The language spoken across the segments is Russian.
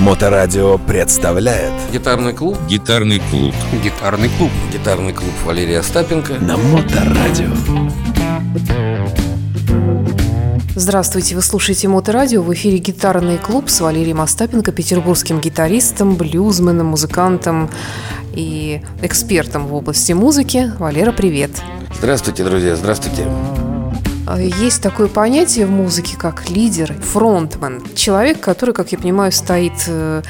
Моторадио представляет Гитарный клуб Гитарный клуб. Гитарный клуб Гитарный клуб Валерия Остапенко на Моторадио. Здравствуйте, вы слушаете Моторадио. В эфире гитарный клуб с Валерием Остапенко, петербургским гитаристом, блюзменом, музыкантом и экспертом в области музыки. Валера, привет. Здравствуйте, друзья, здравствуйте А, Есть такое понятие в музыке, как лидер, фронтмен. Человек, который, как я понимаю, стоит э,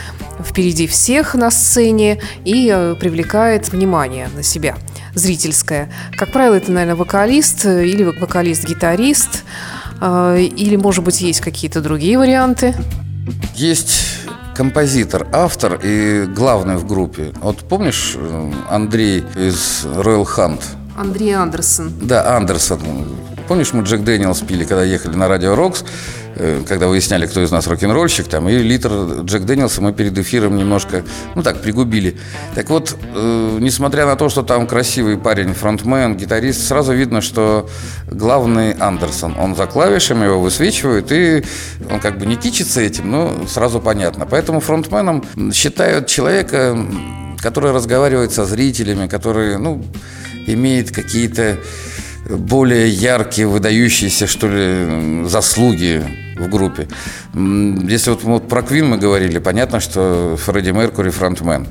впереди всех на сцене и э, привлекает внимание на себя, зрительское. Как правило, это, наверное, вокалист э, или вокалист-гитарист, или, может быть, есть какие-то другие варианты. Есть композитор, автор и главный в группе Вот помнишь Андрей из Royal Hunt? Андрей Андерсон. Да, Андерсон. Помнишь, мы Джек Дэниелс пили, когда ехали на радио Рокс, э, когда выясняли, кто из нас рок-н-ролльщик, там, и литр Джек Дэниелса мы перед эфиром немножко, ну так, пригубили. Так вот, э, несмотря на то, что там красивый парень, фронтмен, гитарист, сразу видно, что главный Андерсон. Он за клавишами его высвечивает, и он как бы не кичится этим, но сразу понятно. Поэтому фронтменом считают человека, который разговаривает со зрителями, который, ну, имеет какие-то более яркие, выдающиеся, что ли, заслуги в группе. Если вот, вот про Квин мы говорили, понятно, что Фредди Меркури фронтмен.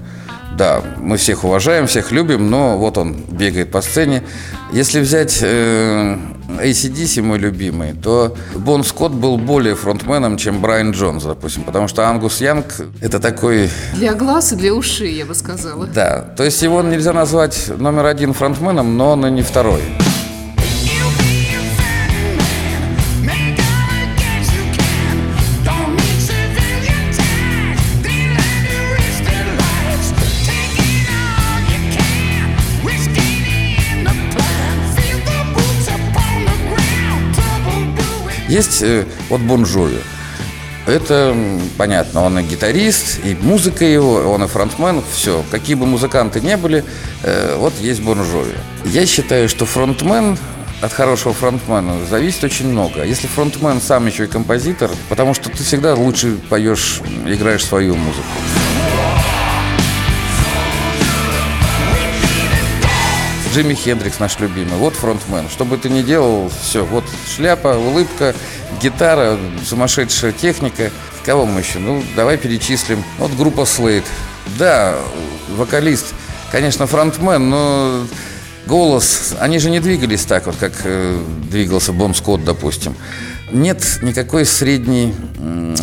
Да, мы всех уважаем, всех любим, но вот он бегает по сцене. Если взять э, ACDC, мой любимый, то Бон Скотт был более фронтменом, чем Брайан Джонс, допустим, потому что Ангус Янг – это такой Для глаз и для ушей, я бы сказала. да, то есть его нельзя назвать номер один фронтменом, но он и не второй. Есть э, вот Бон Джови. Это понятно, он и гитарист, и музыка его, он и фронтмен, все. Какие бы музыканты не были, э, вот есть Бон Джови. Я считаю, что фронтмен от хорошего фронтмена зависит очень много. Если фронтмен сам еще и композитор, потому что ты всегда лучше поешь, играешь свою музыку. Джимми Хендрикс наш любимый, вот фронтмен. Что бы ты ни делал, все, вот шляпа, улыбка, гитара, сумасшедшая техника. Кого мы еще? Ну, давай перечислим. Вот группа Slade. Да, вокалист, конечно, фронтмен, но голос, они же не двигались так вот, как э, двигался Бон Скотт, допустим. Нет никакой средней,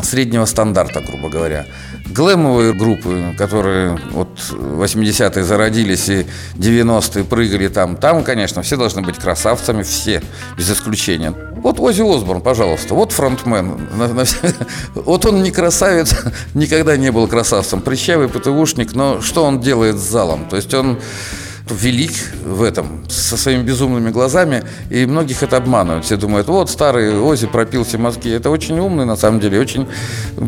среднего стандарта, грубо говоря. Глэмовые группы, которые вот 80-е зародились и 90-е прыгали там, там, конечно, все должны быть красавцами, все, без исключения. Вот Ози Осборн, пожалуйста, вот фронтмен. Вот он не красавец, никогда не был красавцем. Прыщавый ПТУшник, но что он делает с залом? То есть он велик в этом, со своими безумными глазами, и многих это обманывают. Все думают, вот старый Ози пропил все мозги. Это очень умный, на самом деле, очень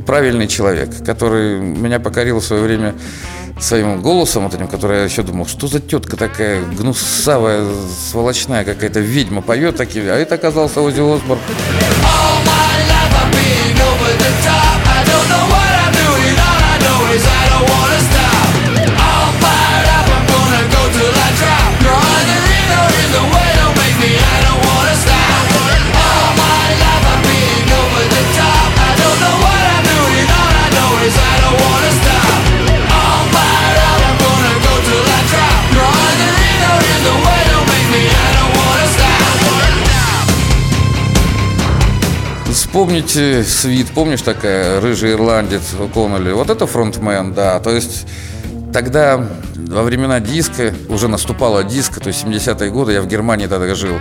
правильный человек, который меня покорил в свое время своим голосом вот этим, который я еще думал, что за тетка такая гнусавая, сволочная какая-то ведьма поет такие, а это оказался Ози Осборн. Вспомните Свит, помнишь такая рыжий ирландец Конноли? Вот это фронтмен, да. То есть тогда во времена диска, уже наступала диско, то есть 70-е годы, я в Германии тогда жил.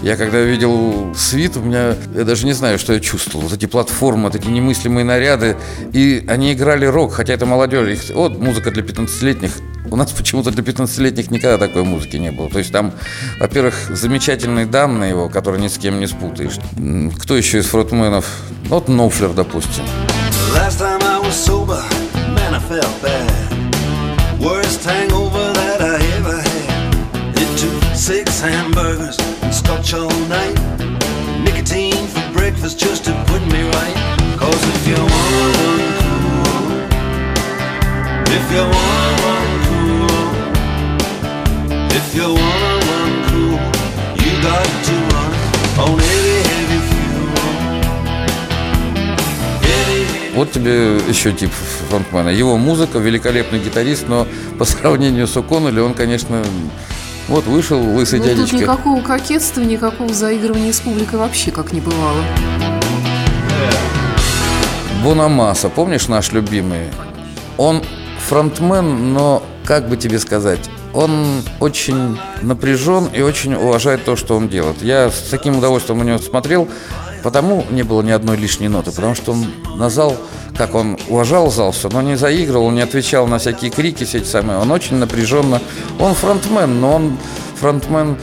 Я когда видел свит, у меня, я даже не знаю, что я чувствовал. Вот эти платформы, вот эти немыслимые наряды. И они играли рок, хотя это молодежь. Их- вот музыка для 15-летних. У нас почему-то для 15-летних никогда такой музыки не было. То есть там, во-первых, замечательные данные его, которые ни с кем не спутаешь. Кто еще из фронтменов? Ну, Вот Ноуфлер, допустим. If you want cool, if you wanna run cool, you got to run on heavy, heavy fuel. Heavy, heavy Вот тебе еще тип фронтмена. Его музыка, великолепный гитарист, но по сравнению с О'Коннелли он, конечно, вот вышел лысый Ну, тут дядечка. никакого кокетства, никакого заигрывания с публикой вообще как не бывало. Бономаса, помнишь наш любимый? Он фронтмен, но как бы тебе сказать, он очень напряжен и очень уважает то, что он делает. Я с таким удовольствием на него смотрел, потому не было ни одной лишней ноты, потому что он на зал, как он уважал зал, все, но не заигрывал, не отвечал на всякие крики, все эти самые. Он очень напряженно. Он фронтмен, но он фронтмен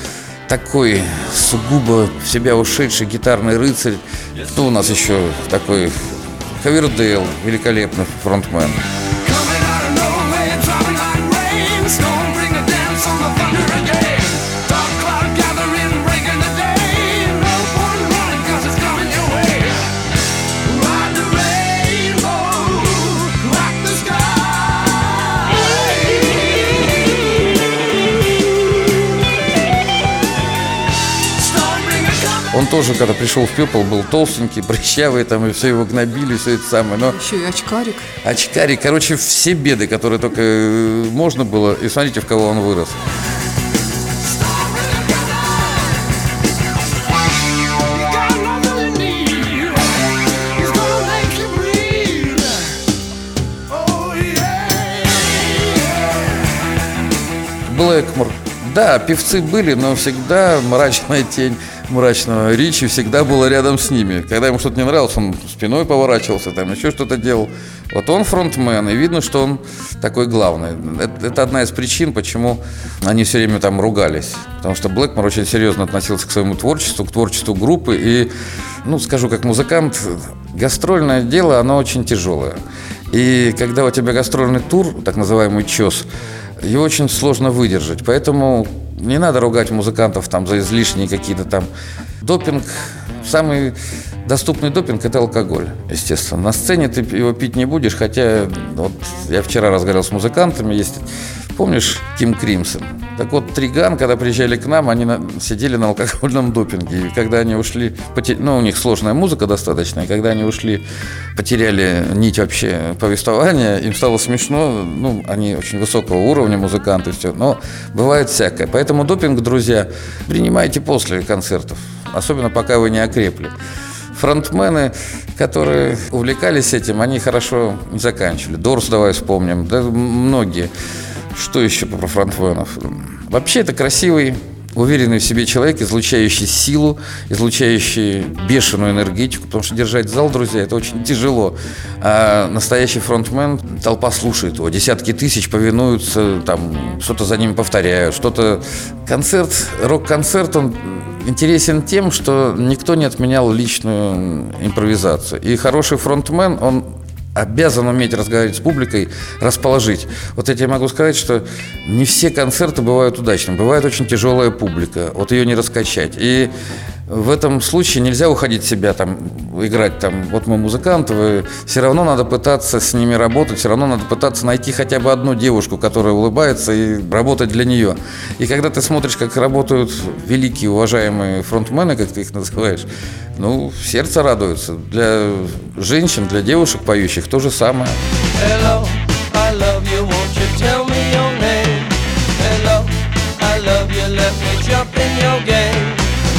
такой сугубо в себя ушедший гитарный рыцарь. Кто у нас еще такой? Хавердейл, великолепный фронтмен. Он тоже, когда пришел в пепел, был толстенький, прыщавый, там, и все его гнобили, все это самое. Но Еще и очкарик. очкарик, короче, все беды, которые только э, можно было. И смотрите, в кого он вырос. Блэкмор. Да, певцы были, но всегда мрачная тень мрачного Ричи всегда была рядом с ними. Когда ему что-то не нравилось, он спиной поворачивался, там еще что-то делал. Вот он фронтмен, и видно, что он такой главный. Это, это одна из причин, почему они все время там ругались. Потому что Блэкмор очень серьезно относился к своему творчеству, к творчеству группы. И, ну, скажу как музыкант, гастрольное дело, оно очень тяжелое. И когда у тебя гастрольный тур, так называемый ЧОС, его очень сложно выдержать. Поэтому не надо ругать музыкантов там за излишние какие-то там допинг. Самый доступный допинг – это алкоголь, естественно. На сцене ты его пить не будешь, хотя вот я вчера разговаривал с музыкантами, есть Помнишь Ким Кримсон? Так вот, Триган, когда приезжали к нам, они на- сидели на алкогольном допинге. И когда они ушли, поте- ну, у них сложная музыка достаточно, и когда они ушли, потеряли нить вообще повествования, им стало смешно. Ну, они очень высокого уровня музыканты, все. Но бывает всякое. Поэтому допинг, друзья, принимайте после концертов. Особенно пока вы не окрепли. Фронтмены, которые увлекались этим, они хорошо заканчивали. Дорс давай вспомним, да многие. Что еще про фронтменов? Вообще это красивый, уверенный в себе человек, излучающий силу, излучающий бешеную энергетику, потому что держать зал, друзья, это очень тяжело. А настоящий фронтмен, толпа слушает его, десятки тысяч повинуются, там, что-то за ним повторяют, что-то... Концерт, рок-концерт, он интересен тем, что никто не отменял личную импровизацию. И хороший фронтмен, он обязан уметь разговаривать с публикой, расположить. Вот я тебе могу сказать, что не все концерты бывают удачными. Бывает очень тяжелая публика, вот ее не раскачать. И в этом случае нельзя уходить в себя, там, играть там, вот мы музыканты, вы... все равно надо пытаться с ними работать, все равно надо пытаться найти хотя бы одну девушку, которая улыбается, и работать для нее. И когда ты смотришь, как работают великие, уважаемые фронтмены, как ты их называешь, ну, сердце радуется. Для женщин, для девушек поющих то же самое. Hello, I love you, won't you tell me your name? Hello, I love you, let me jump in your game.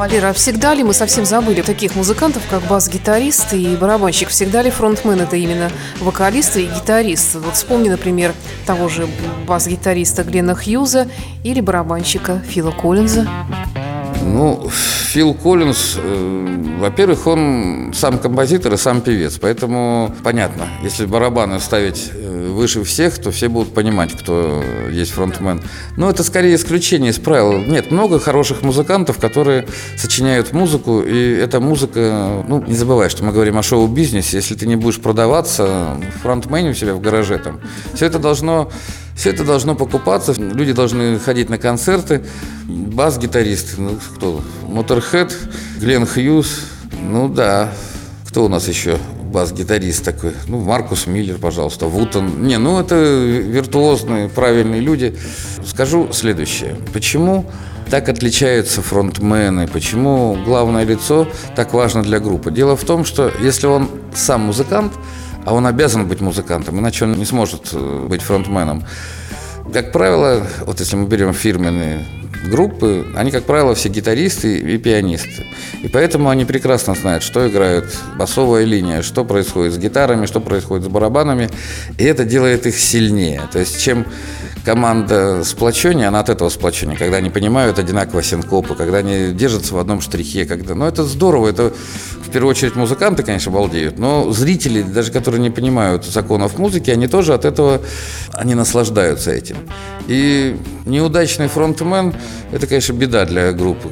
Валера, а всегда ли мы совсем забыли таких музыкантов, как бас-гитарист и барабанщик? Всегда ли фронтмен это именно вокалист и гитарист? Вот вспомни, например, того же бас-гитариста Глена Хьюза или барабанщика Фила Коллинза. Ну, Фил Коллинз, э, во-первых, он сам композитор и сам певец, поэтому понятно, если барабаны ставить э, выше всех, то все будут понимать, кто есть фронтмен. Но это скорее исключение из правил. Нет, много хороших музыкантов, которые сочиняют музыку, и эта музыка, ну, не забывай, что мы говорим о шоу-бизнесе, если ты не будешь продаваться, фронтмене у себя в гараже там, все это должно все это должно покупаться, люди должны ходить на концерты. Бас-гитарист, ну кто? Моторхед, Глен Хьюз, ну да. Кто у нас еще бас-гитарист такой? Ну, Маркус Миллер, пожалуйста, Вутон. Не, ну это виртуозные, правильные люди. Скажу следующее. Почему так отличаются фронтмены, почему главное лицо так важно для группы? Дело в том, что если он сам музыкант, а он обязан быть музыкантом, иначе он не сможет э, быть фронтменом. Как правило, вот если мы берем фирменные группы, они, как правило, все гитаристы и пианисты. И поэтому они прекрасно знают, что играют басовая линия, что происходит с гитарами, что происходит с барабанами. И это делает их сильнее. То есть чем команда сплочения, она от этого сплочения, когда они понимают одинаково синкопы, когда они держатся в одном штрихе, когда... Ну, это здорово, это в первую очередь музыканты, конечно, балдеют, но зрители, даже которые не понимают законов музыки, они тоже от этого, они наслаждаются этим. И неудачный фронтмен – это, конечно, беда для группы.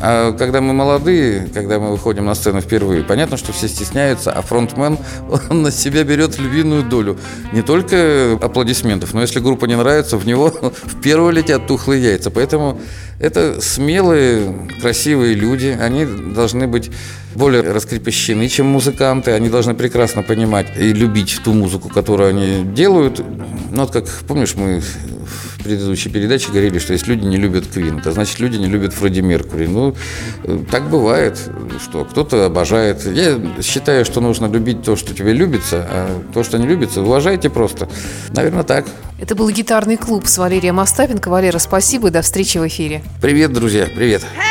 А когда мы молодые, когда мы выходим на сцену впервые, понятно, что все стесняются, а фронтмен, он на себя берет львиную долю. Не только аплодисментов, но если группа не нравится, в него в первую летят тухлые яйца. Поэтому это смелые, красивые люди. Они должны быть более раскрепощены, чем музыканты. Они должны прекрасно понимать и любить ту музыку, которую они делают. Ну, вот как, помнишь, мы в предыдущей передаче говорили, что если люди не любят Квин, то значит люди не любят Фредди Меркури. Ну, э, так бывает, что кто-то обожает. Я считаю, что нужно любить то, что тебе любится, а то, что не любится, уважайте просто. Наверное, так. Это был гитарный клуб с Валерием Остапенко. Валера, спасибо и до встречи в эфире. Привет, друзья, привет. Hey,